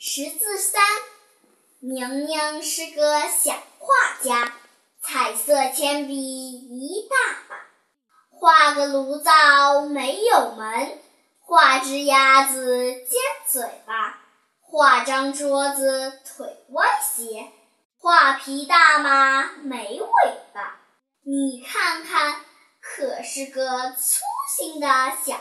识字三，宁宁是个小画家，彩色铅笔一大把，画个炉灶没有门，画只鸭子尖嘴巴，画张桌子腿歪斜，画匹大马没尾巴，你看看，可是个粗心的小。